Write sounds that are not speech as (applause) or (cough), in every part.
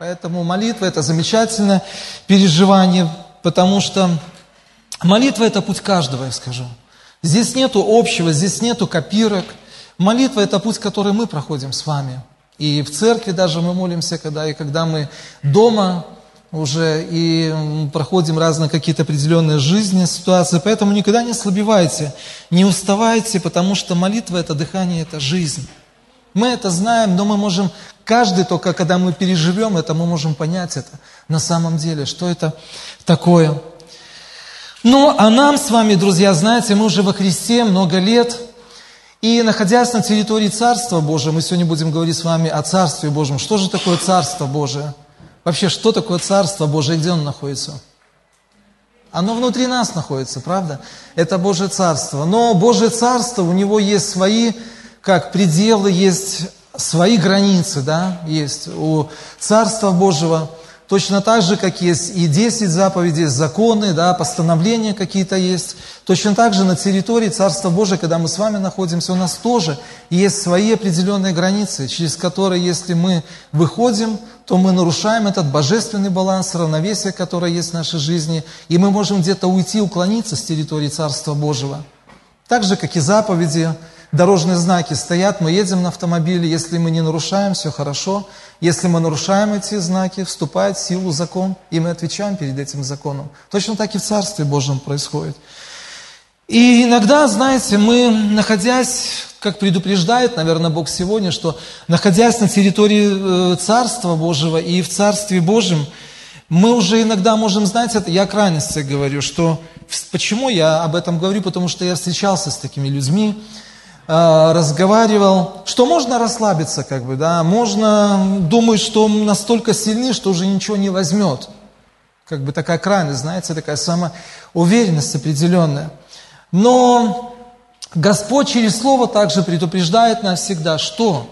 Поэтому молитва – это замечательное переживание, потому что молитва – это путь каждого, я скажу. Здесь нету общего, здесь нету копирок. Молитва – это путь, который мы проходим с вами. И в церкви даже мы молимся, когда, и когда мы дома уже и проходим разные какие-то определенные жизненные ситуации. Поэтому никогда не ослабевайте, не уставайте, потому что молитва – это дыхание, это жизнь. Мы это знаем, но мы можем, каждый только когда мы переживем это, мы можем понять это на самом деле, что это такое. Ну, а нам с вами, друзья, знаете, мы уже во Христе много лет, и находясь на территории Царства Божьего, мы сегодня будем говорить с вами о Царстве Божьем. Что же такое Царство Божие? Вообще, что такое Царство Божие, где оно находится? Оно внутри нас находится, правда? Это Божье Царство. Но Божье Царство, у него есть свои, как пределы, есть свои границы, да, есть у Царства Божьего. Точно так же, как есть и 10 заповедей, законы, да, постановления какие-то есть. Точно так же на территории Царства Божия, когда мы с вами находимся, у нас тоже есть свои определенные границы, через которые, если мы выходим, то мы нарушаем этот божественный баланс, равновесие, которое есть в нашей жизни, и мы можем где-то уйти, уклониться с территории Царства Божьего. Так же, как и заповеди, дорожные знаки стоят, мы едем на автомобиле, если мы не нарушаем, все хорошо. Если мы нарушаем эти знаки, вступает в силу закон, и мы отвечаем перед этим законом. Точно так и в Царстве Божьем происходит. И иногда, знаете, мы, находясь, как предупреждает, наверное, Бог сегодня, что находясь на территории э, Царства Божьего и в Царстве Божьем, мы уже иногда можем, знаете, это я крайности говорю, что почему я об этом говорю, потому что я встречался с такими людьми, разговаривал, что можно расслабиться, как бы, да, можно думать, что настолько сильны, что уже ничего не возьмет. Как бы такая крайность, знаете, такая самоуверенность определенная. Но Господь через Слово также предупреждает нас всегда, что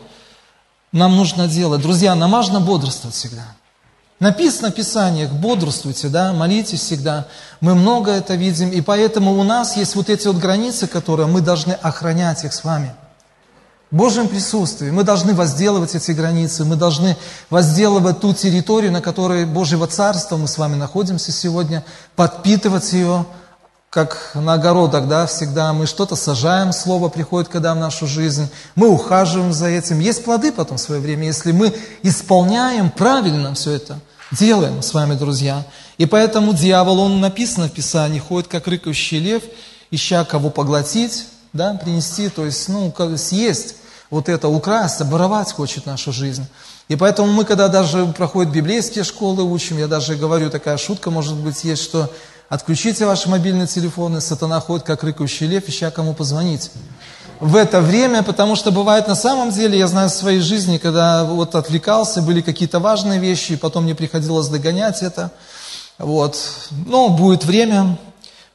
нам нужно делать. Друзья, нам важно бодрствовать всегда. Написано в Писаниях, бодрствуйте, да, молитесь всегда. Мы много это видим, и поэтому у нас есть вот эти вот границы, которые мы должны охранять их с вами. В Божьем присутствии мы должны возделывать эти границы, мы должны возделывать ту территорию, на которой Божьего Царства мы с вами находимся сегодня, подпитывать ее, как на огородах, да, всегда мы что-то сажаем, слово приходит когда в нашу жизнь, мы ухаживаем за этим. Есть плоды потом в свое время, если мы исполняем правильно все это, делаем с вами, друзья. И поэтому дьявол, он написано в Писании, ходит как рыкающий лев, ища кого поглотить, да, принести, то есть, ну, съесть вот это, украсть, оборовать хочет нашу жизнь. И поэтому мы, когда даже проходят библейские школы, учим, я даже говорю, такая шутка, может быть, есть, что Отключите ваши мобильные телефоны, сатана ходит, как рыкающий лев, ища кому позвонить. В это время, потому что бывает на самом деле, я знаю в своей жизни, когда вот отвлекался, были какие-то важные вещи, и потом мне приходилось догонять это. Вот. Но будет время,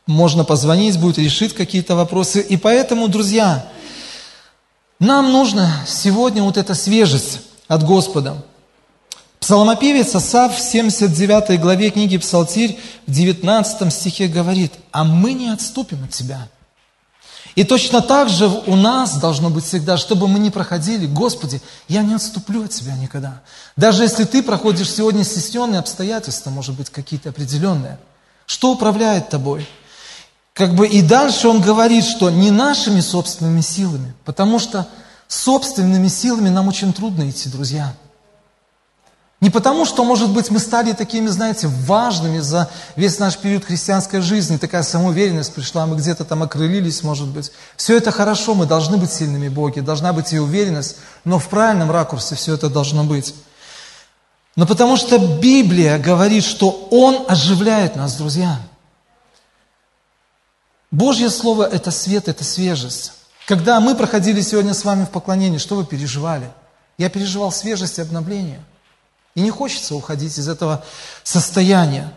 можно позвонить, будет решить какие-то вопросы. И поэтому, друзья, нам нужно сегодня вот эта свежесть от Господа. Псалмопевец Асав в 79 главе книги Псалтирь в 19 стихе говорит, «А мы не отступим от Тебя». И точно так же у нас должно быть всегда, чтобы мы не проходили, Господи, я не отступлю от Тебя никогда. Даже если Ты проходишь сегодня стесненные обстоятельства, может быть, какие-то определенные, что управляет Тобой? Как бы и дальше он говорит, что не нашими собственными силами, потому что собственными силами нам очень трудно идти, друзья – не потому, что, может быть, мы стали такими, знаете, важными за весь наш период христианской жизни, такая самоуверенность пришла, мы где-то там окрылились, может быть. Все это хорошо, мы должны быть сильными Боги, должна быть и уверенность, но в правильном ракурсе все это должно быть. Но потому что Библия говорит, что Он оживляет нас, друзья. Божье Слово – это свет, это свежесть. Когда мы проходили сегодня с вами в поклонении, что вы переживали? Я переживал свежесть и обновление – и не хочется уходить из этого состояния.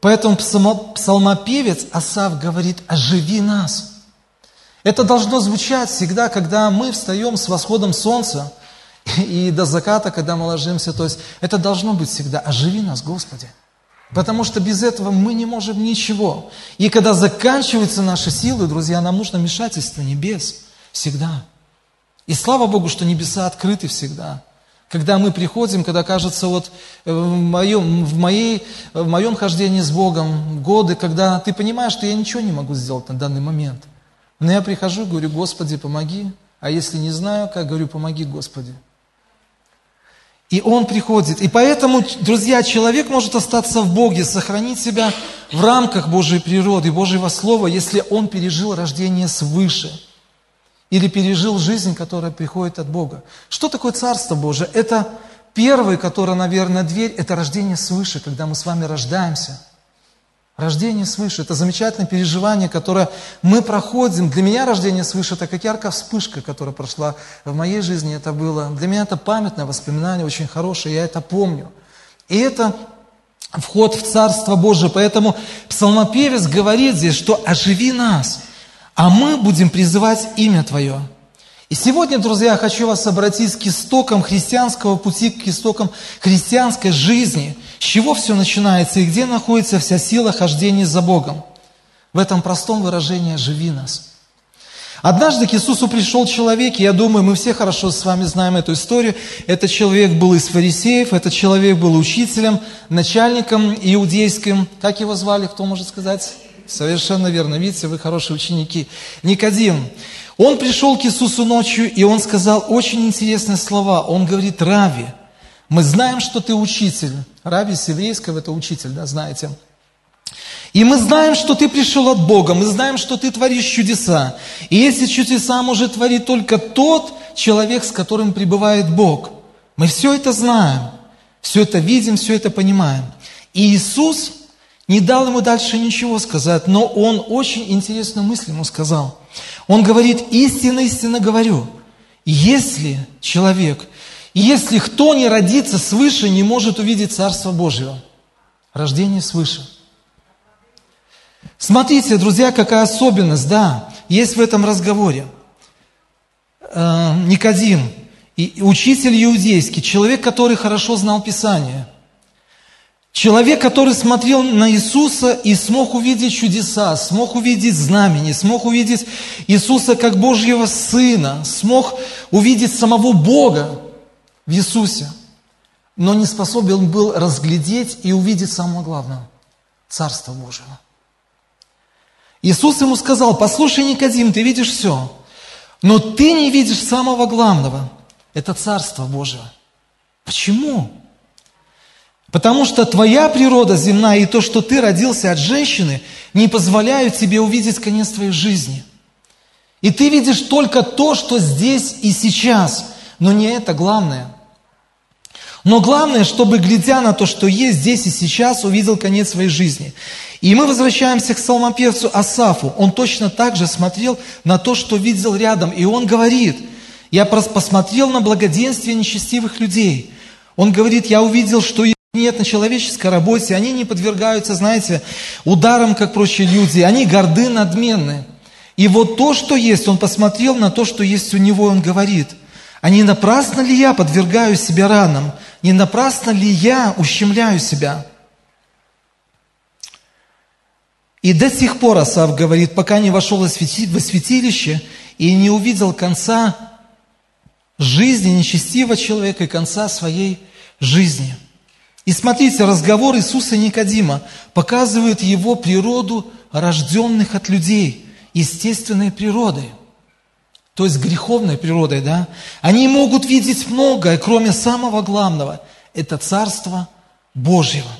Поэтому псалмопевец Асав говорит, оживи нас. Это должно звучать всегда, когда мы встаем с восходом солнца (laughs) и до заката, когда мы ложимся. То есть это должно быть всегда, оживи нас, Господи. Потому что без этого мы не можем ничего. И когда заканчиваются наши силы, друзья, нам нужно вмешательство небес всегда. И слава Богу, что небеса открыты всегда. Когда мы приходим, когда кажется, вот э, в моем, в, моей, в моем хождении с Богом годы, когда ты понимаешь, что я ничего не могу сделать на данный момент. Но я прихожу, говорю, Господи, помоги. А если не знаю, как говорю, помоги, Господи. И он приходит. И поэтому, друзья, человек может остаться в Боге, сохранить себя в рамках Божьей природы, Божьего Слова, если он пережил рождение свыше. Или пережил жизнь, которая приходит от Бога. Что такое Царство Божие? Это первый, который, наверное, дверь, это рождение свыше, когда мы с вами рождаемся – Рождение свыше – это замечательное переживание, которое мы проходим. Для меня рождение свыше – это как яркая вспышка, которая прошла в моей жизни. Это было. Для меня это памятное воспоминание, очень хорошее, я это помню. И это вход в Царство Божие. Поэтому псалмопевец говорит здесь, что «оживи нас, а мы будем призывать имя Твое». И сегодня, друзья, я хочу вас обратить к истокам христианского пути, к истокам христианской жизни – с чего все начинается и где находится вся сила хождения за Богом? В этом простом выражении «живи нас». Однажды к Иисусу пришел человек, и я думаю, мы все хорошо с вами знаем эту историю. Этот человек был из фарисеев, этот человек был учителем, начальником иудейским. Как его звали, кто может сказать? Совершенно верно, видите, вы хорошие ученики. Никодим. Он пришел к Иисусу ночью, и он сказал очень интересные слова. Он говорит, Рави, мы знаем, что ты учитель. Раби с еврейского – это учитель, да, знаете. И мы знаем, что ты пришел от Бога, мы знаем, что ты творишь чудеса. И эти чудеса может творить только тот человек, с которым пребывает Бог. Мы все это знаем, все это видим, все это понимаем. И Иисус не дал ему дальше ничего сказать, но он очень интересную мысль ему сказал. Он говорит, истинно, истинно говорю, если человек если кто не родится свыше, не может увидеть Царство Божьего. Рождение свыше. Смотрите, друзья, какая особенность, да, есть в этом разговоре. Э, Никодим, учитель иудейский, человек, который хорошо знал Писание. Человек, который смотрел на Иисуса и смог увидеть чудеса, смог увидеть знамени, смог увидеть Иисуса как Божьего Сына, смог увидеть самого Бога в Иисусе, но не способен был разглядеть и увидеть самое главное – Царство Божие. Иисус ему сказал, послушай, Никодим, ты видишь все, но ты не видишь самого главного – это Царство Божие. Почему? Потому что твоя природа земная и то, что ты родился от женщины, не позволяют тебе увидеть конец твоей жизни. И ты видишь только то, что здесь и сейчас, но не это главное – но главное, чтобы, глядя на то, что есть здесь и сейчас, увидел конец своей жизни. И мы возвращаемся к псалмопевцу Асафу. Он точно так же смотрел на то, что видел рядом. И он говорит, я посмотрел на благоденствие нечестивых людей. Он говорит, я увидел, что нет на человеческой работе, они не подвергаются, знаете, ударам, как прочие люди, они горды, надменны. И вот то, что есть, он посмотрел на то, что есть у него, и он говорит, а не напрасно ли я подвергаю себя ранам? Не напрасно ли я ущемляю себя? И до сих пор Асав говорит, пока не вошел во святилище и не увидел конца жизни нечестивого человека и конца своей жизни. И смотрите, разговор Иисуса и Никодима показывает его природу рожденных от людей, естественной природой то есть греховной природой, да, они могут видеть многое, кроме самого главного – это Царство Божьего.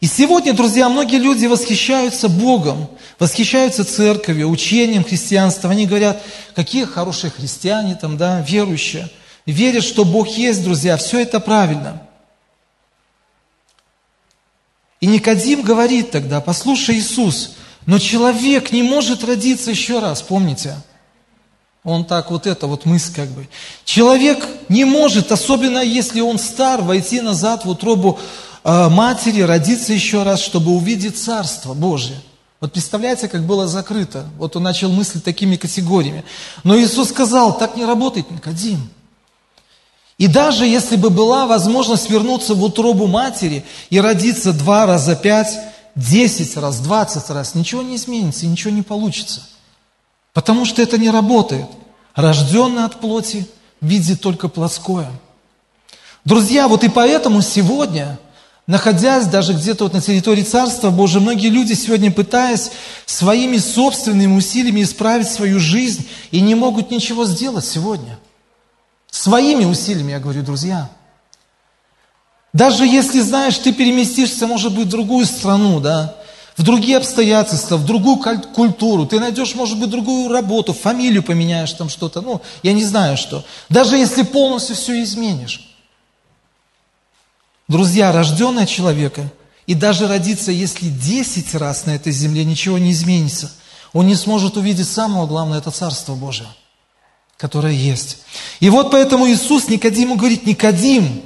И сегодня, друзья, многие люди восхищаются Богом, восхищаются церковью, учением христианства. Они говорят, какие хорошие христиане там, да, верующие. Верят, что Бог есть, друзья, все это правильно. И Никодим говорит тогда, послушай, Иисус, но человек не может родиться еще раз, помните – он так вот это вот мысль как бы. Человек не может, особенно если он стар, войти назад в утробу э, матери, родиться еще раз, чтобы увидеть Царство Божие. Вот представляете, как было закрыто. Вот он начал мыслить такими категориями. Но Иисус сказал, так не работает, Никодим. И даже если бы была возможность вернуться в утробу матери и родиться два раза, пять, десять раз, двадцать раз, ничего не изменится, ничего не получится – Потому что это не работает. Рожденный от плоти видит только плотское. Друзья, вот и поэтому сегодня, находясь даже где-то вот на территории Царства Божьего, многие люди сегодня, пытаясь своими собственными усилиями исправить свою жизнь, и не могут ничего сделать сегодня. Своими усилиями, я говорю, друзья. Даже если, знаешь, ты переместишься, может быть, в другую страну, да, в другие обстоятельства, в другую культуру, ты найдешь, может быть, другую работу, фамилию поменяешь там что-то, ну, я не знаю что. Даже если полностью все изменишь. Друзья, рожденное человека, и даже родиться, если 10 раз на этой земле ничего не изменится, он не сможет увидеть самого главного, это Царство Божие, которое есть. И вот поэтому Иисус Никодиму говорит, Никодим,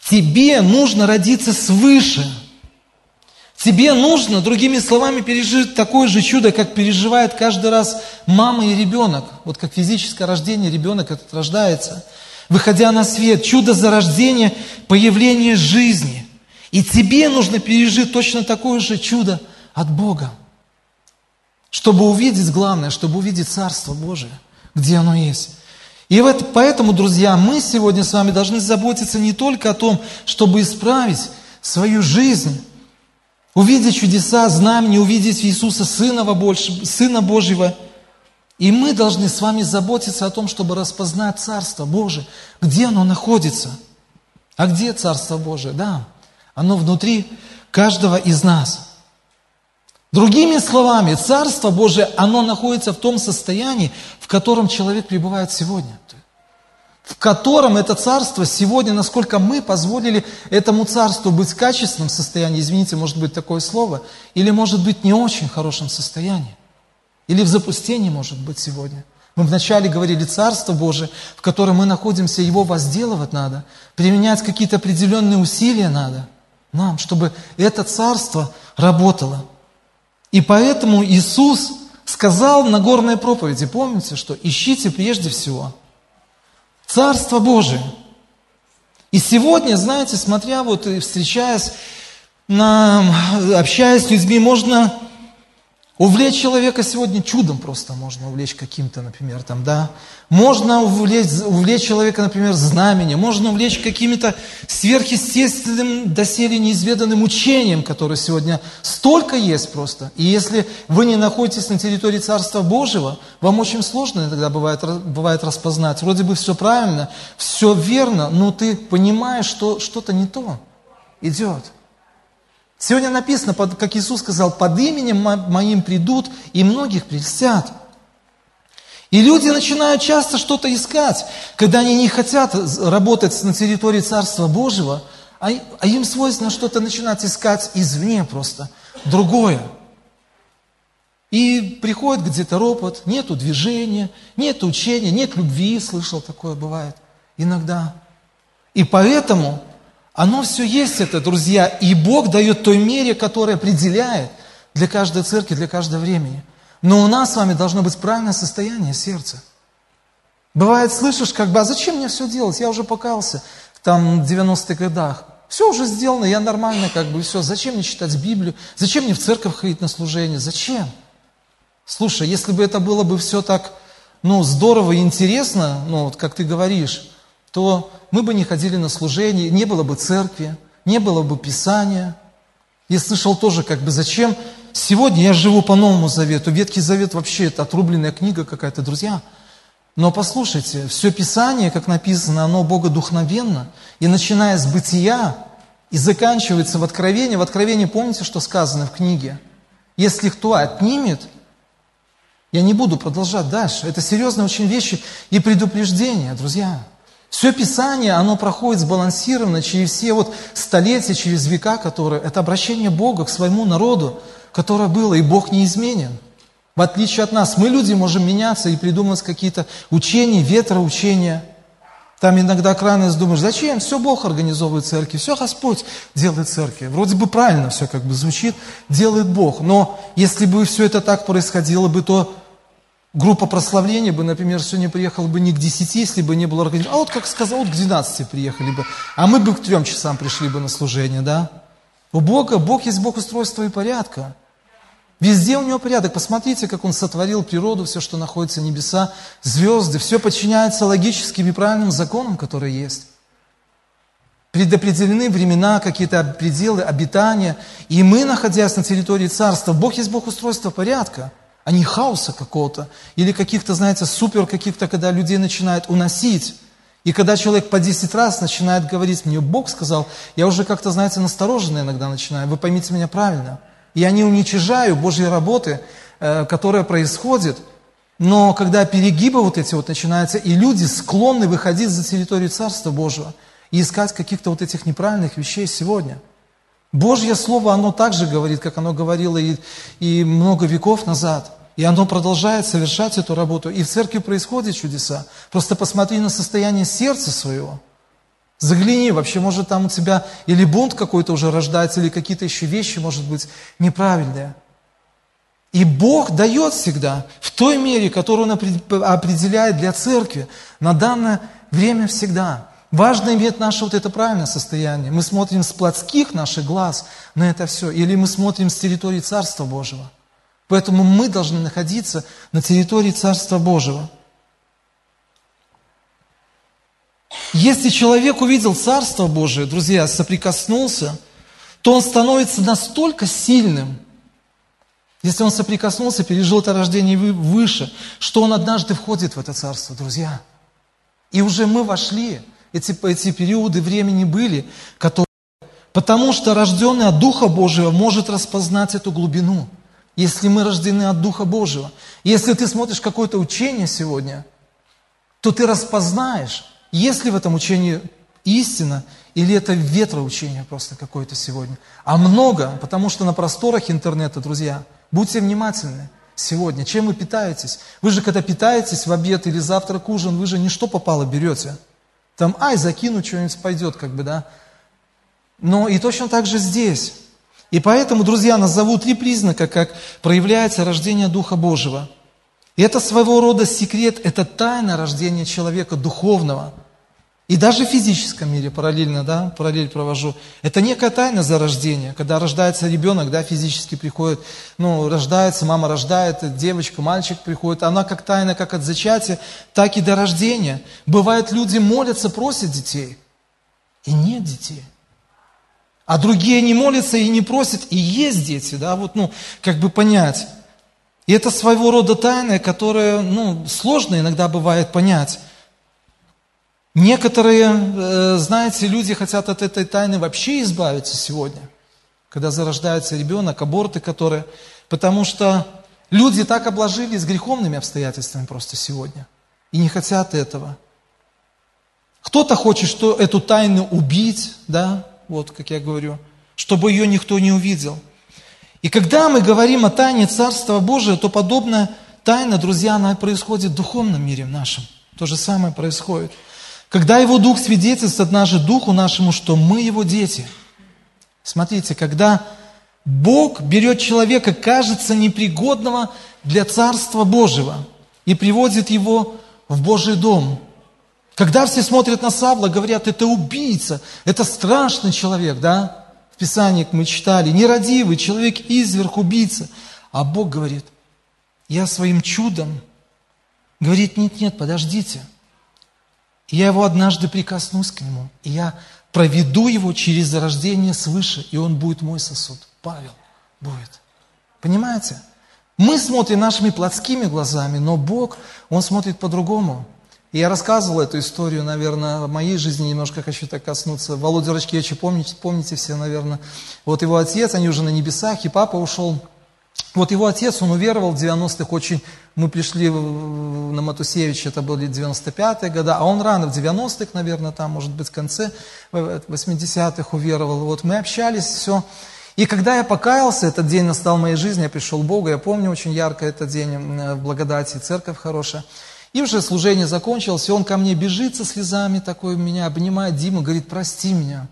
тебе нужно родиться свыше – Тебе нужно, другими словами, пережить такое же чудо, как переживает каждый раз мама и ребенок. Вот как физическое рождение ребенок этот рождается. Выходя на свет, чудо зарождения, появление жизни. И тебе нужно пережить точно такое же чудо от Бога. Чтобы увидеть главное, чтобы увидеть Царство Божие, где оно есть. И вот поэтому, друзья, мы сегодня с вами должны заботиться не только о том, чтобы исправить свою жизнь, увидеть чудеса, знамения, увидеть Иисуса, Сына Божьего. И мы должны с вами заботиться о том, чтобы распознать Царство Божие, где оно находится. А где Царство Божие? Да, оно внутри каждого из нас. Другими словами, Царство Божие, оно находится в том состоянии, в котором человек пребывает сегодня в котором это царство сегодня, насколько мы позволили этому царству быть в качественном состоянии, извините, может быть такое слово, или может быть не очень хорошем состоянии, или в запустении может быть сегодня. Мы вначале говорили Царство Божие, в котором мы находимся, его возделывать надо, применять какие-то определенные усилия надо нам, чтобы это Царство работало. И поэтому Иисус сказал на горной проповеди, помните, что ищите прежде всего – Царство Божие. И сегодня, знаете, смотря вот и встречаясь, на, общаясь с людьми, можно Увлечь человека сегодня чудом просто можно увлечь каким-то, например, там, да. Можно увлечь, увлечь человека, например, знаменем, можно увлечь каким-то сверхъестественным, доселе неизведанным учением, которое сегодня столько есть просто. И если вы не находитесь на территории Царства Божьего, вам очень сложно иногда бывает, бывает распознать. Вроде бы все правильно, все верно, но ты понимаешь, что что-то не то идет. Сегодня написано, как Иисус сказал, под именем моим придут и многих прельстят. И люди начинают часто что-то искать, когда они не хотят работать на территории Царства Божьего, а, а им свойственно что-то начинать искать извне просто, другое. И приходит где-то ропот, нету движения, нет учения, нет любви, слышал, такое бывает иногда. И поэтому оно все есть это, друзья, и Бог дает той мере, которая определяет для каждой церкви, для каждого времени. Но у нас с вами должно быть правильное состояние сердца. Бывает, слышишь, как бы, а зачем мне все делать? Я уже покаялся там в 90-х годах. Все уже сделано, я нормально, как бы, все. Зачем мне читать Библию? Зачем мне в церковь ходить на служение? Зачем? Слушай, если бы это было бы все так, ну, здорово и интересно, ну, вот как ты говоришь, то мы бы не ходили на служение, не было бы церкви, не было бы Писания. Я слышал тоже, как бы, зачем сегодня я живу по Новому Завету. Ветхий Завет вообще это отрубленная книга какая-то, друзья. Но послушайте, все Писание, как написано, оно богодухновенно. И начиная с бытия и заканчивается в Откровении. В Откровении помните, что сказано в книге? Если кто отнимет, я не буду продолжать дальше. Это серьезные очень вещи и предупреждения, друзья. Все Писание, оно проходит сбалансированно через все вот столетия, через века, которые... Это обращение Бога к своему народу, которое было, и Бог не изменен. В отличие от нас, мы, люди, можем меняться и придумывать какие-то учения, ветроучения. Там иногда крайность думаешь, зачем? Все Бог организовывает церкви, все Господь делает церкви. Вроде бы правильно все как бы звучит, делает Бог. Но если бы все это так происходило бы, то Группа прославления бы, например, сегодня приехала бы не к 10, если бы не было организации, а вот, как сказал, вот к 12 приехали бы, а мы бы к трем часам пришли бы на служение, да? У Бога, Бог есть Бог устройства и порядка. Везде у него порядок. Посмотрите, как он сотворил природу, все, что находится, небеса, звезды, все подчиняется логическим и правильным законам, которые есть. предопределены времена, какие-то пределы обитания. И мы, находясь на территории царства, Бог есть Бог устройства порядка, а не хаоса какого-то. Или каких-то, знаете, супер каких-то, когда людей начинают уносить. И когда человек по 10 раз начинает говорить, мне Бог сказал, я уже как-то, знаете, настороженно иногда начинаю. Вы поймите меня правильно. Я не уничижаю Божьей работы, э, которая происходит, но когда перегибы вот эти вот начинаются, и люди склонны выходить за территорию Царства Божьего – и искать каких-то вот этих неправильных вещей сегодня. Божье Слово, оно также говорит, как оно говорило и, и много веков назад. И оно продолжает совершать эту работу. И в церкви происходят чудеса. Просто посмотри на состояние сердца своего. Загляни, вообще, может, там у тебя или бунт какой-то уже рождается, или какие-то еще вещи, может быть, неправильные. И Бог дает всегда в той мере, которую Он определяет для церкви на данное время всегда. Важно иметь наше вот это правильное состояние. Мы смотрим с плотских наших глаз на это все, или мы смотрим с территории Царства Божьего. Поэтому мы должны находиться на территории Царства Божьего. Если человек увидел Царство Божие, друзья, соприкоснулся, то он становится настолько сильным, если он соприкоснулся, пережил это рождение выше, что он однажды входит в это Царство, друзья. И уже мы вошли эти, эти периоды времени были, которые, потому что рожденный от Духа Божьего может распознать эту глубину, если мы рождены от Духа Божьего. Если ты смотришь какое-то учение сегодня, то ты распознаешь, есть ли в этом учении истина, или это ветроучение просто какое-то сегодня. А много, потому что на просторах интернета, друзья, будьте внимательны сегодня. Чем вы питаетесь? Вы же, когда питаетесь в обед или завтрак, ужин, вы же не что попало берете – там, ай, закину, что-нибудь пойдет, как бы, да. Но и точно так же здесь. И поэтому, друзья, назову три признака, как проявляется рождение Духа Божьего. И это своего рода секрет, это тайна рождения человека духовного – и даже в физическом мире параллельно, да, параллель провожу. Это некая тайна зарождения, когда рождается ребенок, да, физически приходит, ну, рождается, мама рождает, девочка, мальчик приходит, она как тайна, как от зачатия, так и до рождения. Бывает, люди молятся, просят детей, и нет детей. А другие не молятся и не просят, и есть дети, да, вот, ну, как бы понять. И это своего рода тайна, которая, ну, сложно иногда бывает понять. Некоторые, э, знаете, люди хотят от этой тайны вообще избавиться сегодня, когда зарождается ребенок, аборты, которые... Потому что люди так обложились греховными обстоятельствами просто сегодня и не хотят этого. Кто-то хочет что, эту тайну убить, да, вот как я говорю, чтобы ее никто не увидел. И когда мы говорим о тайне Царства Божия, то подобная тайна, друзья, она происходит в духовном мире нашем. То же самое происходит. Когда Его Дух свидетельствует наше Духу нашему, что мы Его дети. Смотрите, когда Бог берет человека, кажется непригодного для Царства Божьего, и приводит его в Божий дом. Когда все смотрят на Савла, говорят, это убийца, это страшный человек, да? В Писании мы читали, нерадивый человек, изверг, убийца. А Бог говорит, я своим чудом, говорит, нет, нет, я его однажды прикоснусь к нему, и я проведу его через зарождение свыше, и он будет мой сосуд. Павел будет. Понимаете? Мы смотрим нашими плотскими глазами, но Бог, Он смотрит по-другому. И я рассказывал эту историю, наверное, в моей жизни немножко хочу так коснуться. Володя Рачкевича, помните, помните все, наверное. Вот его отец, они уже на небесах, и папа ушел вот его отец, он уверовал в 90-х очень, мы пришли на Матусевич, это были 95-е годы, а он рано, в 90-х, наверное, там, может быть, в конце 80-х уверовал. Вот мы общались, все. И когда я покаялся, этот день настал в моей жизни, я пришел к Богу, я помню очень ярко этот день в благодати, церковь хорошая. И уже служение закончилось, и он ко мне бежит со слезами такой, меня обнимает, Дима, говорит, прости меня.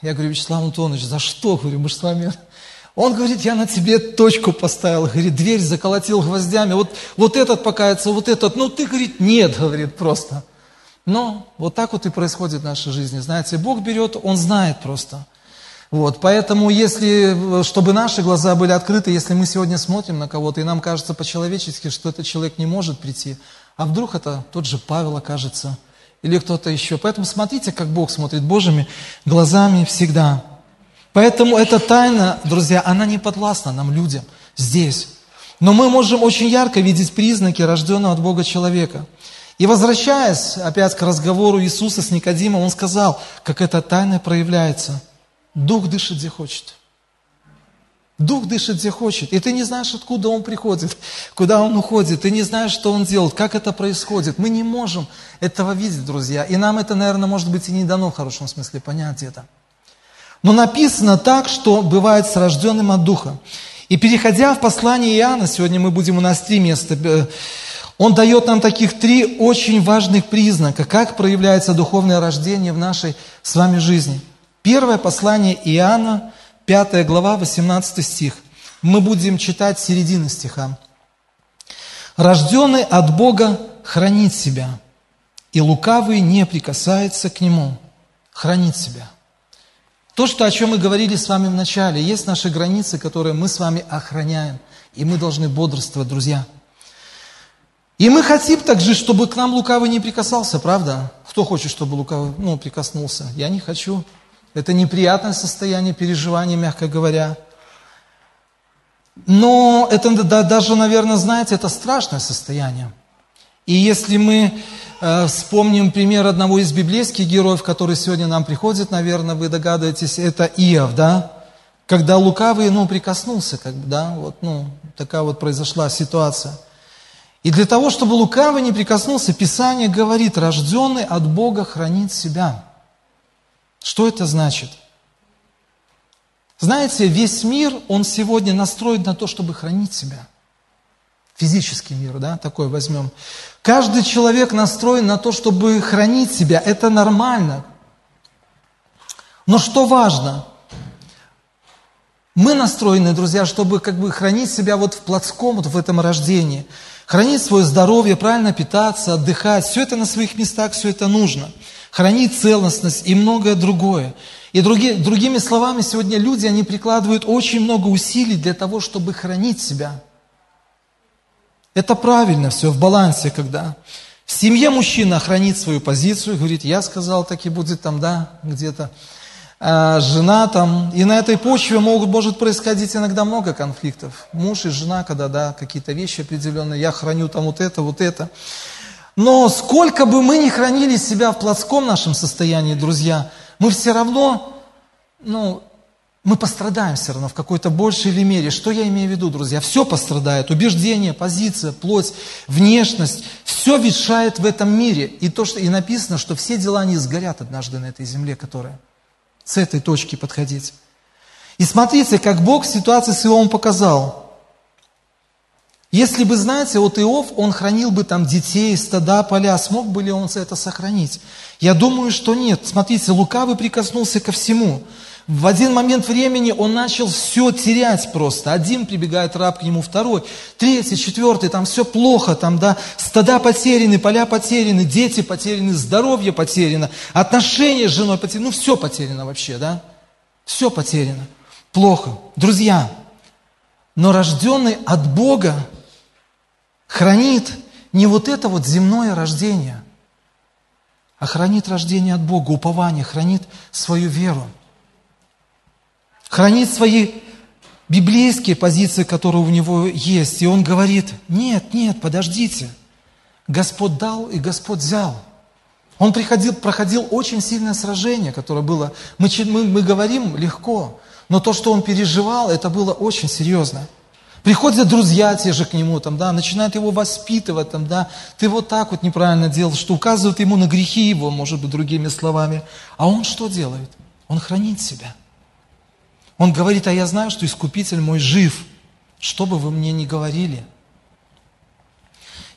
Я говорю, Вячеслав Антонович, за что? Говорю, мы же с вами он говорит, я на тебе точку поставил, говорит, дверь заколотил гвоздями, вот, вот этот покается, вот этот, ну ты, говорит, нет, говорит, просто. Но вот так вот и происходит в нашей жизни, знаете, Бог берет, Он знает просто. Вот, поэтому, если, чтобы наши глаза были открыты, если мы сегодня смотрим на кого-то, и нам кажется по-человечески, что этот человек не может прийти, а вдруг это тот же Павел окажется, или кто-то еще. Поэтому смотрите, как Бог смотрит Божьими глазами всегда. Поэтому эта тайна, друзья, она не подвластна нам, людям, здесь. Но мы можем очень ярко видеть признаки рожденного от Бога человека. И возвращаясь опять к разговору Иисуса с Никодимом, Он сказал, как эта тайна проявляется. Дух дышит, где хочет. Дух дышит, где хочет. И ты не знаешь, откуда он приходит, куда он уходит. Ты не знаешь, что он делает, как это происходит. Мы не можем этого видеть, друзья. И нам это, наверное, может быть и не дано в хорошем смысле понять это. Но написано так, что бывает с рожденным от Духа. И переходя в послание Иоанна, сегодня мы будем, у нас три места, э, он дает нам таких три очень важных признака, как проявляется духовное рождение в нашей с вами жизни. Первое послание Иоанна, 5 глава, 18 стих. Мы будем читать середины стиха. «Рожденный от Бога хранит себя, и лукавый не прикасается к нему». Хранит себя. То, что, о чем мы говорили с вами в начале, есть наши границы, которые мы с вами охраняем, и мы должны бодрствовать, друзья. И мы хотим также, чтобы к нам лукавый не прикасался, правда? Кто хочет, чтобы лукавый ну, прикоснулся? Я не хочу. Это неприятное состояние, переживания, мягко говоря. Но это да, даже, наверное, знаете, это страшное состояние. И если мы Э, вспомним пример одного из библейских героев, который сегодня нам приходит, наверное, вы догадываетесь, это Иов, да? Когда лукавый, ну, прикоснулся, как бы, да, вот, ну, такая вот произошла ситуация. И для того, чтобы лукавый не прикоснулся, Писание говорит, рожденный от Бога хранит себя. Что это значит? Знаете, весь мир, он сегодня настроен на то, чтобы хранить себя – Физический мир, да, такой возьмем. Каждый человек настроен на то, чтобы хранить себя. Это нормально. Но что важно? Мы настроены, друзья, чтобы как бы хранить себя вот в плотском, вот в этом рождении. Хранить свое здоровье, правильно питаться, отдыхать. Все это на своих местах, все это нужно. Хранить целостность и многое другое. И други, другими словами, сегодня люди, они прикладывают очень много усилий для того, чтобы хранить себя – это правильно все, в балансе, когда в семье мужчина хранит свою позицию, говорит, я сказал, так и будет там, да, где-то. А жена там, и на этой почве могут, может происходить иногда много конфликтов. Муж и жена, когда, да, какие-то вещи определенные, я храню там вот это, вот это. Но сколько бы мы ни хранили себя в плотском нашем состоянии, друзья, мы все равно, ну, мы пострадаем все равно в какой-то большей или мере. Что я имею в виду, друзья? Все пострадает. Убеждение, позиция, плоть, внешность. Все ветшает в этом мире. И, то, что, и написано, что все дела не сгорят однажды на этой земле, которая с этой точки подходить. И смотрите, как Бог в ситуации с Иовом показал. Если бы, знаете, вот Иов, он хранил бы там детей, стада, поля, смог бы ли он это сохранить? Я думаю, что нет. Смотрите, лукавый прикоснулся ко всему. В один момент времени он начал все терять просто. Один прибегает раб к нему, второй, третий, четвертый, там все плохо, там, да, стада потеряны, поля потеряны, дети потеряны, здоровье потеряно, отношения с женой потеряны, ну все потеряно вообще, да, все потеряно, плохо. Друзья, но рожденный от Бога хранит не вот это вот земное рождение, а хранит рождение от Бога, упование, хранит свою веру хранит свои библейские позиции, которые у него есть. И он говорит, нет, нет, подождите. Господь дал и Господь взял. Он приходил, проходил очень сильное сражение, которое было, мы, мы, мы говорим легко, но то, что он переживал, это было очень серьезно. Приходят друзья те же к нему, там, да, начинают его воспитывать, там, да, ты вот так вот неправильно делал, что указывают ему на грехи его, может быть, другими словами. А он что делает? Он хранит себя – он говорит, а я знаю, что Искупитель мой жив, что бы вы мне ни говорили.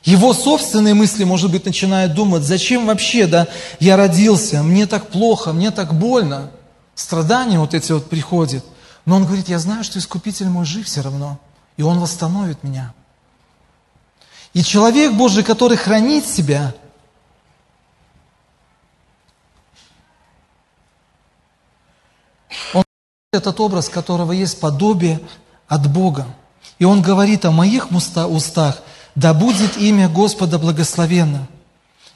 Его собственные мысли, может быть, начинают думать, зачем вообще, да, я родился, мне так плохо, мне так больно. Страдания вот эти вот приходят. Но он говорит, я знаю, что Искупитель мой жив все равно, и он восстановит меня. И человек Божий, который хранит себя, этот образ, которого есть подобие от Бога. И он говорит о моих устах, да будет имя Господа благословенно.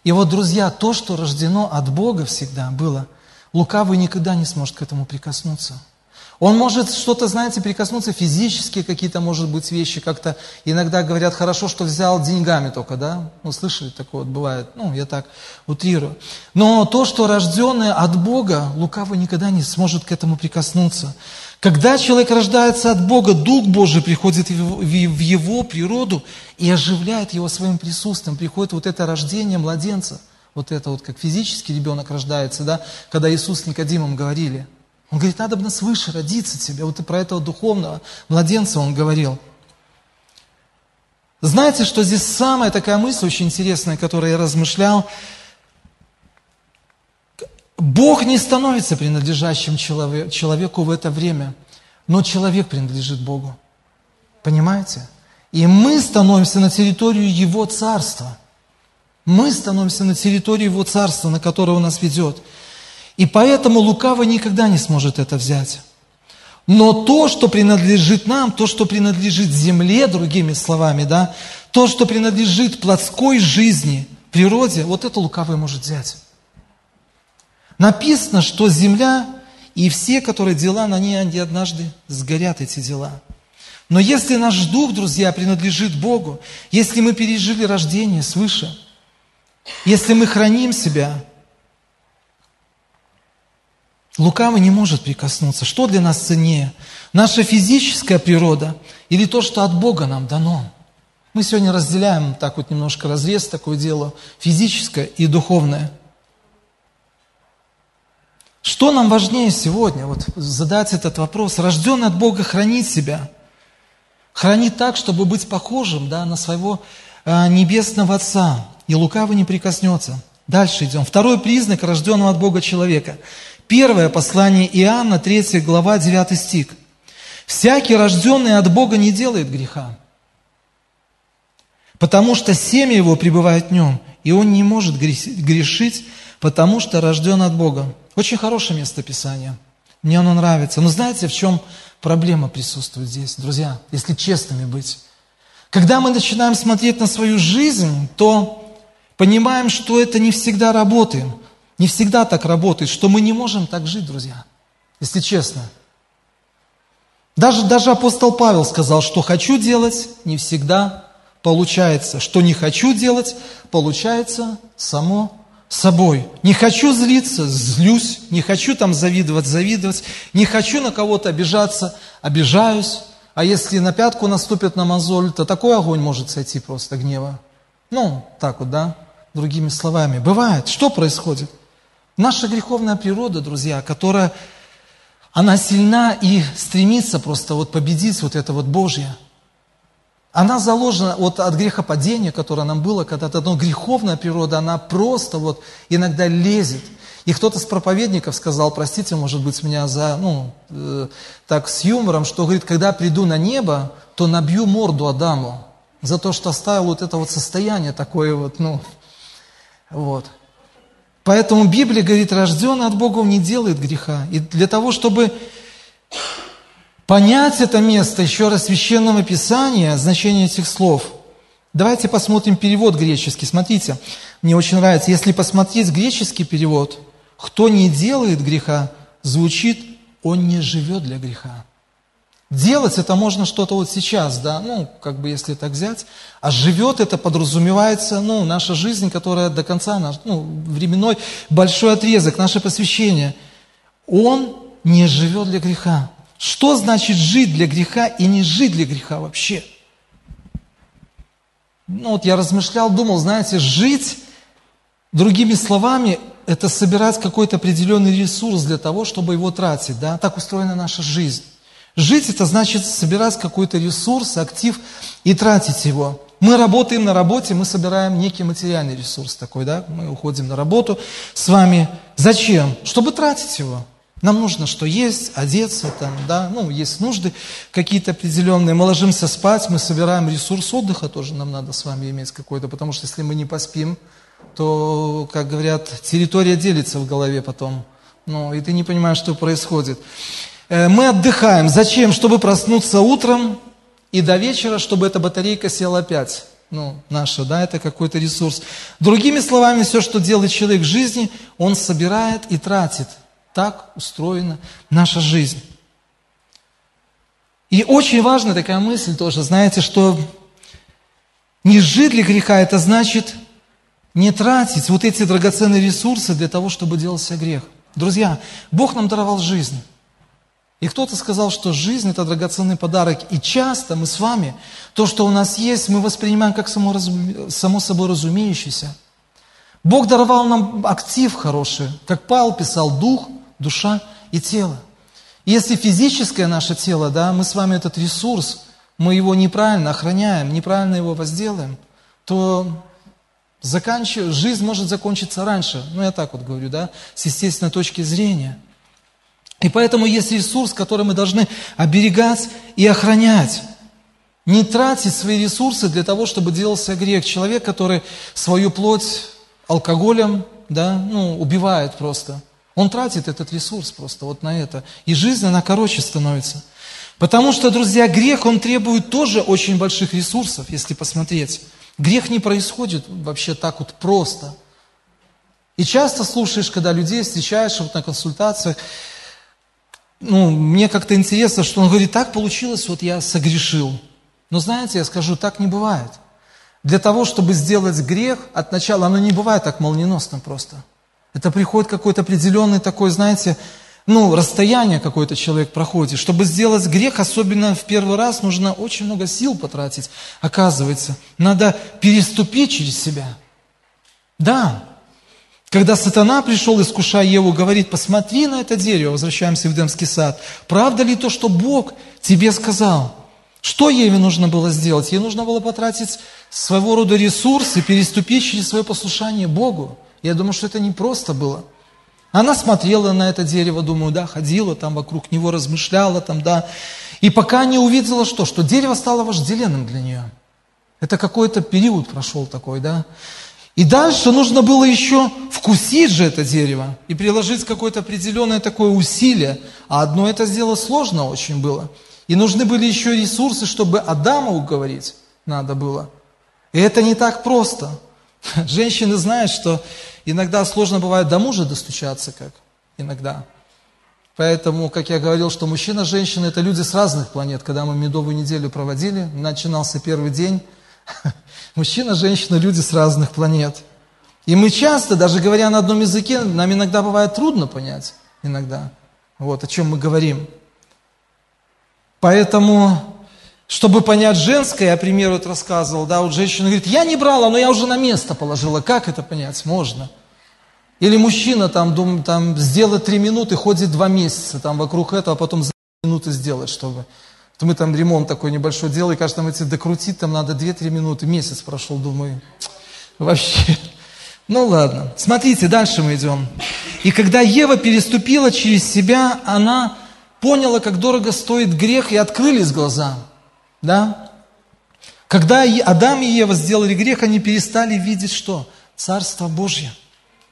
И вот, друзья, то, что рождено от Бога всегда было, лукавый никогда не сможет к этому прикоснуться. Он может что-то, знаете, прикоснуться физически, какие-то, может быть, вещи, как-то иногда говорят, хорошо, что взял деньгами только, да? Ну, слышали, такое вот бывает, ну, я так утрирую. Но то, что рожденное от Бога, лукавый никогда не сможет к этому прикоснуться. Когда человек рождается от Бога, Дух Божий приходит в его природу и оживляет его своим присутствием. Приходит вот это рождение младенца, вот это вот как физический ребенок рождается, да, когда Иисус с Никодимом говорили. Он говорит, надо бы свыше родиться тебе. Вот и про этого духовного младенца он говорил. Знаете, что здесь самая такая мысль очень интересная, которую я размышлял, Бог не становится принадлежащим человеку в это время, но человек принадлежит Богу. Понимаете? И мы становимся на территорию Его Царства. Мы становимся на территорию Его Царства, на которое Он нас ведет. И поэтому лукавый никогда не сможет это взять. Но то, что принадлежит нам, то, что принадлежит земле, другими словами, да, то, что принадлежит плотской жизни, природе, вот это лукавый может взять. Написано, что земля и все, которые дела на ней, они однажды сгорят, эти дела. Но если наш дух, друзья, принадлежит Богу, если мы пережили рождение свыше, если мы храним себя, лукавый не может прикоснуться. Что для нас ценнее? Наша физическая природа или то, что от Бога нам дано? Мы сегодня разделяем так вот немножко разрез, такое дело, физическое и духовное – что нам важнее сегодня? Вот задать этот вопрос. Рожденный от Бога хранить себя. Хранить так, чтобы быть похожим да, на своего э, небесного Отца. И лукавый не прикоснется. Дальше идем. Второй признак рожденного от Бога человека. Первое послание Иоанна, 3 глава, 9 стих. «Всякий, рожденный от Бога, не делает греха, потому что семя его пребывает в нем, и он не может грешить, потому что рожден от Бога». Очень хорошее место Писания. Мне оно нравится. Но знаете, в чем проблема присутствует здесь, друзья, если честными быть? Когда мы начинаем смотреть на свою жизнь, то понимаем, что это не всегда работает. Не всегда так работает, что мы не можем так жить, друзья, если честно. Даже, даже апостол Павел сказал, что хочу делать, не всегда получается. Что не хочу делать, получается само собой. Не хочу злиться, злюсь. Не хочу там завидовать, завидовать. Не хочу на кого-то обижаться, обижаюсь. А если на пятку наступит на мозоль, то такой огонь может сойти просто гнева. Ну, так вот, да, другими словами. Бывает. Что происходит? Наша греховная природа, друзья, которая, она сильна и стремится просто вот победить вот это вот Божье – она заложена вот от грехопадения, которое нам было когда-то, но греховная природа, она просто вот иногда лезет. И кто-то с проповедников сказал, простите, может быть, меня за, ну, э, так с юмором, что говорит, когда приду на небо, то набью морду Адаму за то, что оставил вот это вот состояние такое вот, ну, вот. Поэтому Библия говорит, рожденный от Бога не делает греха. И для того, чтобы понять это место еще раз священного писания, значение этих слов, давайте посмотрим перевод греческий. Смотрите, мне очень нравится, если посмотреть греческий перевод, кто не делает греха, звучит, он не живет для греха. Делать это можно что-то вот сейчас, да, ну, как бы если так взять, а живет это подразумевается, ну, наша жизнь, которая до конца, наш, ну, временной большой отрезок, наше посвящение. Он не живет для греха. Что значит жить для греха и не жить для греха вообще? Ну вот я размышлял, думал, знаете, жить, другими словами, это собирать какой-то определенный ресурс для того, чтобы его тратить. Да? Так устроена наша жизнь. Жить это значит собирать какой-то ресурс, актив и тратить его. Мы работаем на работе, мы собираем некий материальный ресурс такой, да, мы уходим на работу с вами. Зачем? Чтобы тратить его. Нам нужно что есть, одеться, там, да, ну, есть нужды какие-то определенные. Мы ложимся спать, мы собираем ресурс отдыха, тоже нам надо с вами иметь какой-то, потому что если мы не поспим, то, как говорят, территория делится в голове потом. Ну, и ты не понимаешь, что происходит. Э, мы отдыхаем. Зачем? Чтобы проснуться утром и до вечера, чтобы эта батарейка села опять. ну, наша, да, это какой-то ресурс. Другими словами, все, что делает человек в жизни, он собирает и тратит. Так устроена наша жизнь. И очень важная такая мысль тоже, знаете, что не жить для греха, это значит не тратить вот эти драгоценные ресурсы для того, чтобы делался грех. Друзья, Бог нам даровал жизнь. И кто-то сказал, что жизнь – это драгоценный подарок. И часто мы с вами, то, что у нас есть, мы воспринимаем как само, само собой разумеющееся. Бог даровал нам актив хороший, как Павел писал, дух, душа и тело. И если физическое наше тело, да, мы с вами этот ресурс, мы его неправильно охраняем, неправильно его возделаем, то заканчив... жизнь может закончиться раньше. Ну, я так вот говорю, да, с естественной точки зрения. И поэтому есть ресурс, который мы должны оберегать и охранять. Не тратить свои ресурсы для того, чтобы делался грех. Человек, который свою плоть алкоголем, да, ну, убивает просто. Он тратит этот ресурс просто вот на это. И жизнь, она короче становится. Потому что, друзья, грех, он требует тоже очень больших ресурсов, если посмотреть. Грех не происходит вообще так вот просто. И часто слушаешь, когда людей встречаешь вот на консультациях, ну, мне как-то интересно, что он говорит, так получилось, вот я согрешил. Но знаете, я скажу, так не бывает. Для того, чтобы сделать грех, от начала оно не бывает так молниеносно просто. Это приходит какой-то определенный такой, знаете, ну, расстояние какой-то человек проходит. Чтобы сделать грех, особенно в первый раз, нужно очень много сил потратить, оказывается. Надо переступить через себя. Да, когда сатана пришел, искушая Еву, говорит, посмотри на это дерево, возвращаемся в Эдемский сад. Правда ли то, что Бог тебе сказал? Что Еве нужно было сделать? Ей нужно было потратить своего рода ресурсы, переступить через свое послушание Богу. Я думаю, что это не просто было. Она смотрела на это дерево, думаю, да, ходила там вокруг него, размышляла там, да. И пока не увидела что? Что дерево стало вожделенным для нее. Это какой-то период прошел такой, да. И дальше нужно было еще вкусить же это дерево и приложить какое-то определенное такое усилие. А одно это сделать сложно очень было. И нужны были еще ресурсы, чтобы Адама уговорить надо было. И это не так просто. (laughs) Женщины знают, что Иногда сложно бывает до мужа достучаться, как иногда. Поэтому, как я говорил, что мужчина женщина – это люди с разных планет. Когда мы медовую неделю проводили, начинался первый день, (laughs) мужчина женщина – люди с разных планет. И мы часто, даже говоря на одном языке, нам иногда бывает трудно понять, иногда, вот, о чем мы говорим. Поэтому, чтобы понять женское, я пример вот рассказывал, да, вот женщина говорит, я не брала, но я уже на место положила. Как это понять? Можно. Или мужчина там, дум, там сделает три минуты, ходит два месяца там вокруг этого, а потом за минуты сделать, чтобы... То мы там ремонт такой небольшой делали, кажется, там эти докрутить, там надо две-три минуты, месяц прошел, думаю, вообще. Ну ладно, смотрите, дальше мы идем. И когда Ева переступила через себя, она поняла, как дорого стоит грех, и открылись глаза. Да? Когда Адам и Ева сделали грех, они перестали видеть что? Царство Божье –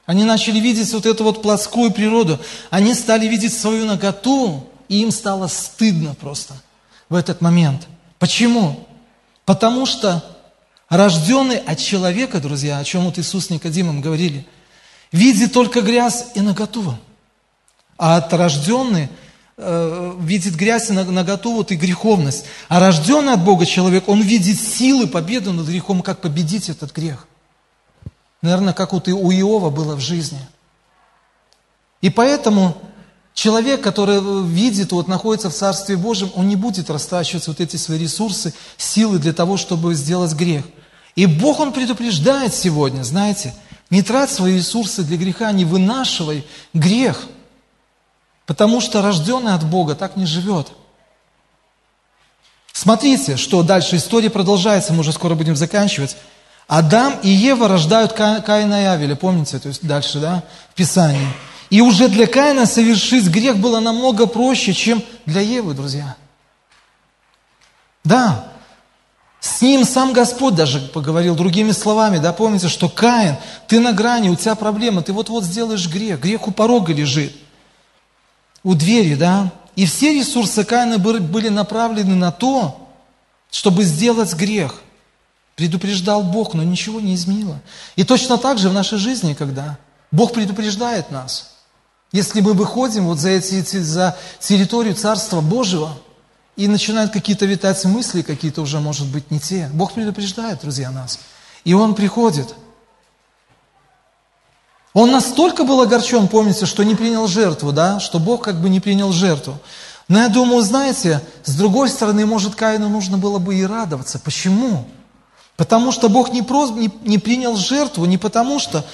они начали видеть вот эту вот плоскую природу. Они стали видеть свою наготу, и им стало стыдно просто в этот момент. Почему? Потому что рожденный от человека, друзья, о чем вот Иисус с Никодимом говорили, видит только грязь и наготу. А от рожденный э, видит грязь и наготу вот и греховность. А рожденный от Бога человек, он видит силы победы над грехом, как победить этот грех. Наверное, как вот и у Иова было в жизни. И поэтому человек, который видит, вот находится в Царстве Божьем, он не будет растрачивать вот эти свои ресурсы, силы для того, чтобы сделать грех. И Бог, Он предупреждает сегодня, знаете, не трать свои ресурсы для греха, не вынашивай грех, потому что рожденный от Бога так не живет. Смотрите, что дальше история продолжается, мы уже скоро будем заканчивать. Адам и Ева рождают Каина и Авеля, помните, то есть дальше, да, в Писании. И уже для Каина совершить грех было намного проще, чем для Евы, друзья. Да, с ним сам Господь даже поговорил другими словами, да, помните, что Каин, ты на грани, у тебя проблема, ты вот-вот сделаешь грех, грех у порога лежит, у двери, да. И все ресурсы Каина были направлены на то, чтобы сделать грех – Предупреждал Бог, но ничего не изменило. И точно так же в нашей жизни, когда Бог предупреждает нас. Если мы выходим вот за, эти, за территорию Царства Божьего, и начинают какие-то витать мысли, какие-то уже, может быть, не те. Бог предупреждает, друзья, нас. И Он приходит. Он настолько был огорчен, помните, что не принял жертву, да, что Бог как бы не принял жертву. Но я думаю, знаете, с другой стороны, может, Каину нужно было бы и радоваться. Почему? Потому что Бог не, просто, не, не принял жертву, не потому что,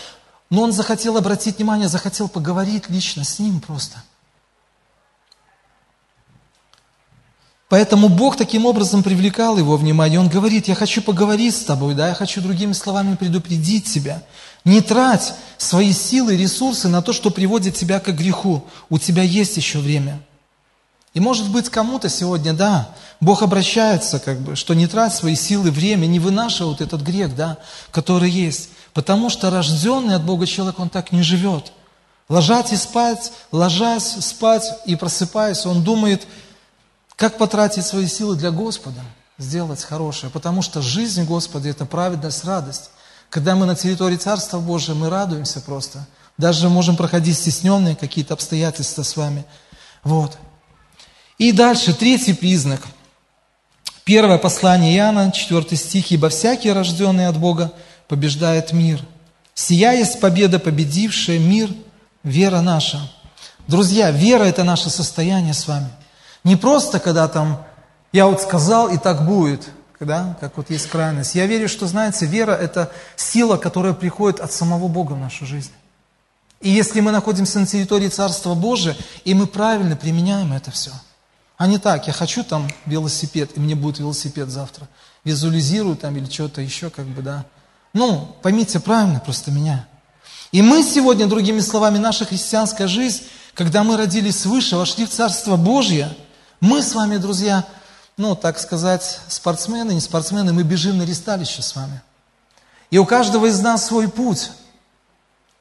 но он захотел обратить внимание, захотел поговорить лично с ним просто. Поэтому Бог таким образом привлекал его внимание. Он говорит, я хочу поговорить с тобой, да, я хочу другими словами предупредить тебя. Не трать свои силы и ресурсы на то, что приводит тебя к греху. У тебя есть еще время. И может быть кому-то сегодня, да, Бог обращается, как бы, что не трать свои силы, время, не вынашивай вот этот грех, да, который есть. Потому что рожденный от Бога человек, он так не живет. Ложать и спать, ложась, спать и просыпаясь, он думает, как потратить свои силы для Господа? Сделать хорошее. Потому что жизнь Господа – это праведность, радость. Когда мы на территории Царства Божия, мы радуемся просто. Даже можем проходить стесненные какие-то обстоятельства с вами. Вот. И дальше, третий признак. Первое послание Иоанна, 4 стих. «Ибо всякий, рожденный от Бога, побеждает мир. Сия есть победа, победившая мир, вера наша». Друзья, вера – это наше состояние с вами. Не просто, когда там я вот сказал, и так будет, да, как вот есть крайность. Я верю, что, знаете, вера – это сила, которая приходит от самого Бога в нашу жизнь. И если мы находимся на территории Царства Божия, и мы правильно применяем это все, а не так, я хочу там велосипед, и мне будет велосипед завтра, визуализирую там или что-то еще, как бы, да. Ну, поймите правильно просто меня. И мы сегодня, другими словами, наша христианская жизнь, когда мы родились свыше, вошли в Царство Божье – мы с вами, друзья, ну, так сказать, спортсмены, не спортсмены, мы бежим на ресталище с вами. И у каждого из нас свой путь.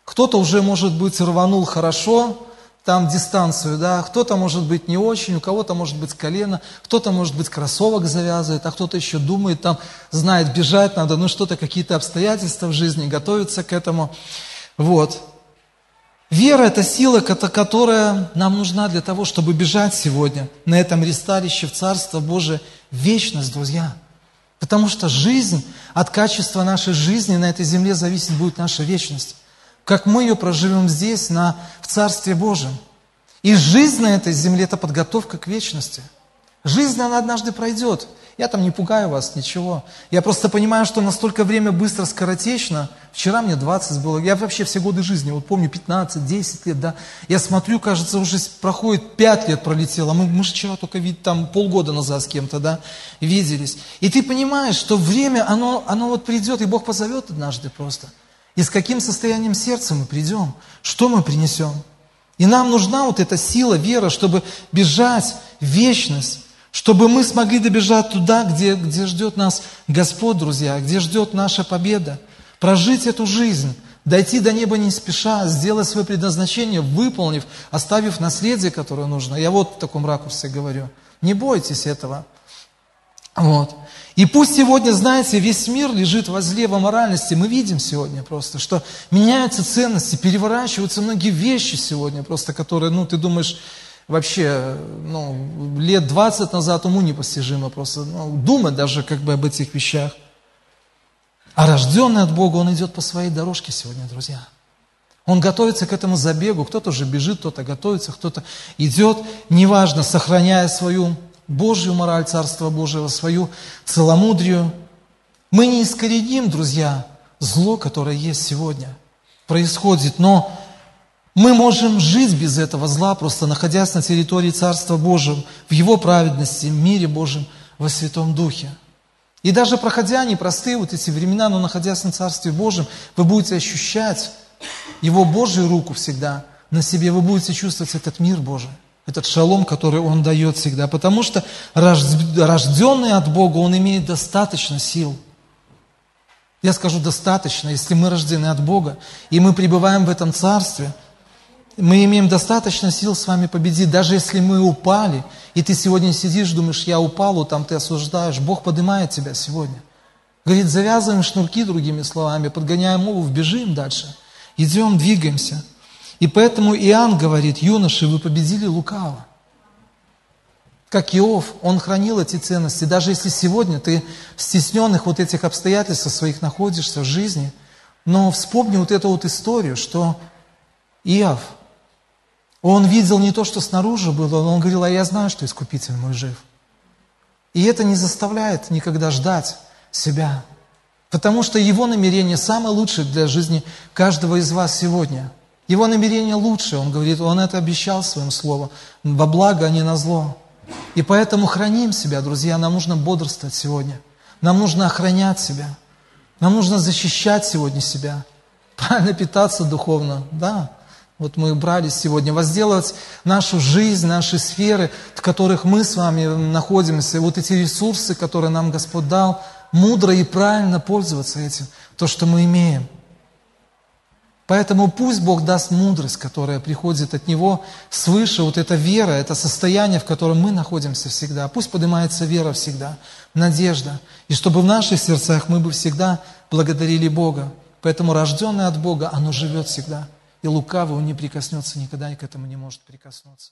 Кто-то уже, может быть, рванул хорошо, там дистанцию, да, кто-то, может быть, не очень, у кого-то, может быть, колено, кто-то, может быть, кроссовок завязывает, а кто-то еще думает, там, знает, бежать надо, ну, что-то, какие-то обстоятельства в жизни, готовится к этому. Вот. Вера – это сила, которая нам нужна для того, чтобы бежать сегодня на этом ресталище в Царство Божие вечность, друзья. Потому что жизнь, от качества нашей жизни на этой земле зависит будет наша вечность. Как мы ее проживем здесь, на, в Царстве Божьем. И жизнь на этой земле – это подготовка к вечности. Жизнь, она однажды пройдет. Я там не пугаю вас, ничего. Я просто понимаю, что настолько время быстро, скоротечно. Вчера мне 20 было. Я вообще все годы жизни, вот помню, 15, 10 лет, да. Я смотрю, кажется, уже проходит 5 лет пролетело. Мы, мы же вчера только вид, там полгода назад с кем-то, да, виделись. И ты понимаешь, что время, оно, оно вот придет, и Бог позовет однажды просто. И с каким состоянием сердца мы придем? Что мы принесем? И нам нужна вот эта сила, вера, чтобы бежать в вечность чтобы мы смогли добежать туда, где, где ждет нас Господь, друзья, где ждет наша победа. Прожить эту жизнь, дойти до неба не спеша, сделать свое предназначение, выполнив, оставив наследие, которое нужно. Я вот в таком ракурсе говорю. Не бойтесь этого. Вот. И пусть сегодня, знаете, весь мир лежит возле во моральности. Мы видим сегодня просто, что меняются ценности, переворачиваются многие вещи сегодня просто, которые, ну, ты думаешь, вообще ну, лет 20 назад уму непостижимо просто ну, думать даже как бы об этих вещах. А рожденный от Бога, он идет по своей дорожке сегодня, друзья. Он готовится к этому забегу, кто-то уже бежит, кто-то готовится, кто-то идет, неважно, сохраняя свою Божью мораль Царства Божьего, свою целомудрию. Мы не искореним, друзья, зло, которое есть сегодня, происходит, но мы можем жить без этого зла, просто находясь на территории Царства Божьего, в Его праведности, в мире Божьем, во Святом Духе. И даже проходя непростые вот эти времена, но находясь на Царстве Божьем, вы будете ощущать Его Божью руку всегда на себе, вы будете чувствовать этот мир Божий, этот шалом, который Он дает всегда. Потому что рожденный от Бога, он имеет достаточно сил. Я скажу достаточно, если мы рождены от Бога, и мы пребываем в этом Царстве – мы имеем достаточно сил с вами победить, даже если мы упали, и ты сегодня сидишь, думаешь, я упал, там ты осуждаешь, Бог поднимает тебя сегодня. Говорит, завязываем шнурки, другими словами, подгоняем обувь, бежим дальше. Идем, двигаемся. И поэтому Иоанн говорит, юноши, вы победили лукаво. Как Иов, он хранил эти ценности. Даже если сегодня ты в стесненных вот этих обстоятельствах своих находишься в жизни, но вспомни вот эту вот историю, что Иов, он видел не то, что снаружи было, но он говорил, а я знаю, что Искупитель мой жив. И это не заставляет никогда ждать себя. Потому что его намерение самое лучшее для жизни каждого из вас сегодня. Его намерение лучшее, он говорит, он это обещал своим словом, во благо, а не на зло. И поэтому храним себя, друзья, нам нужно бодрствовать сегодня. Нам нужно охранять себя. Нам нужно защищать сегодня себя. Правильно питаться духовно, да. Вот мы брали сегодня, возделывать нашу жизнь, наши сферы, в которых мы с вами находимся, вот эти ресурсы, которые нам Господь дал, мудро и правильно пользоваться этим, то, что мы имеем. Поэтому пусть Бог даст мудрость, которая приходит от Него свыше, вот эта вера, это состояние, в котором мы находимся всегда. Пусть поднимается вера всегда, надежда. И чтобы в наших сердцах мы бы всегда благодарили Бога. Поэтому рожденное от Бога, оно живет всегда. И лукавый, он не прикоснется никогда и к этому не может прикоснуться.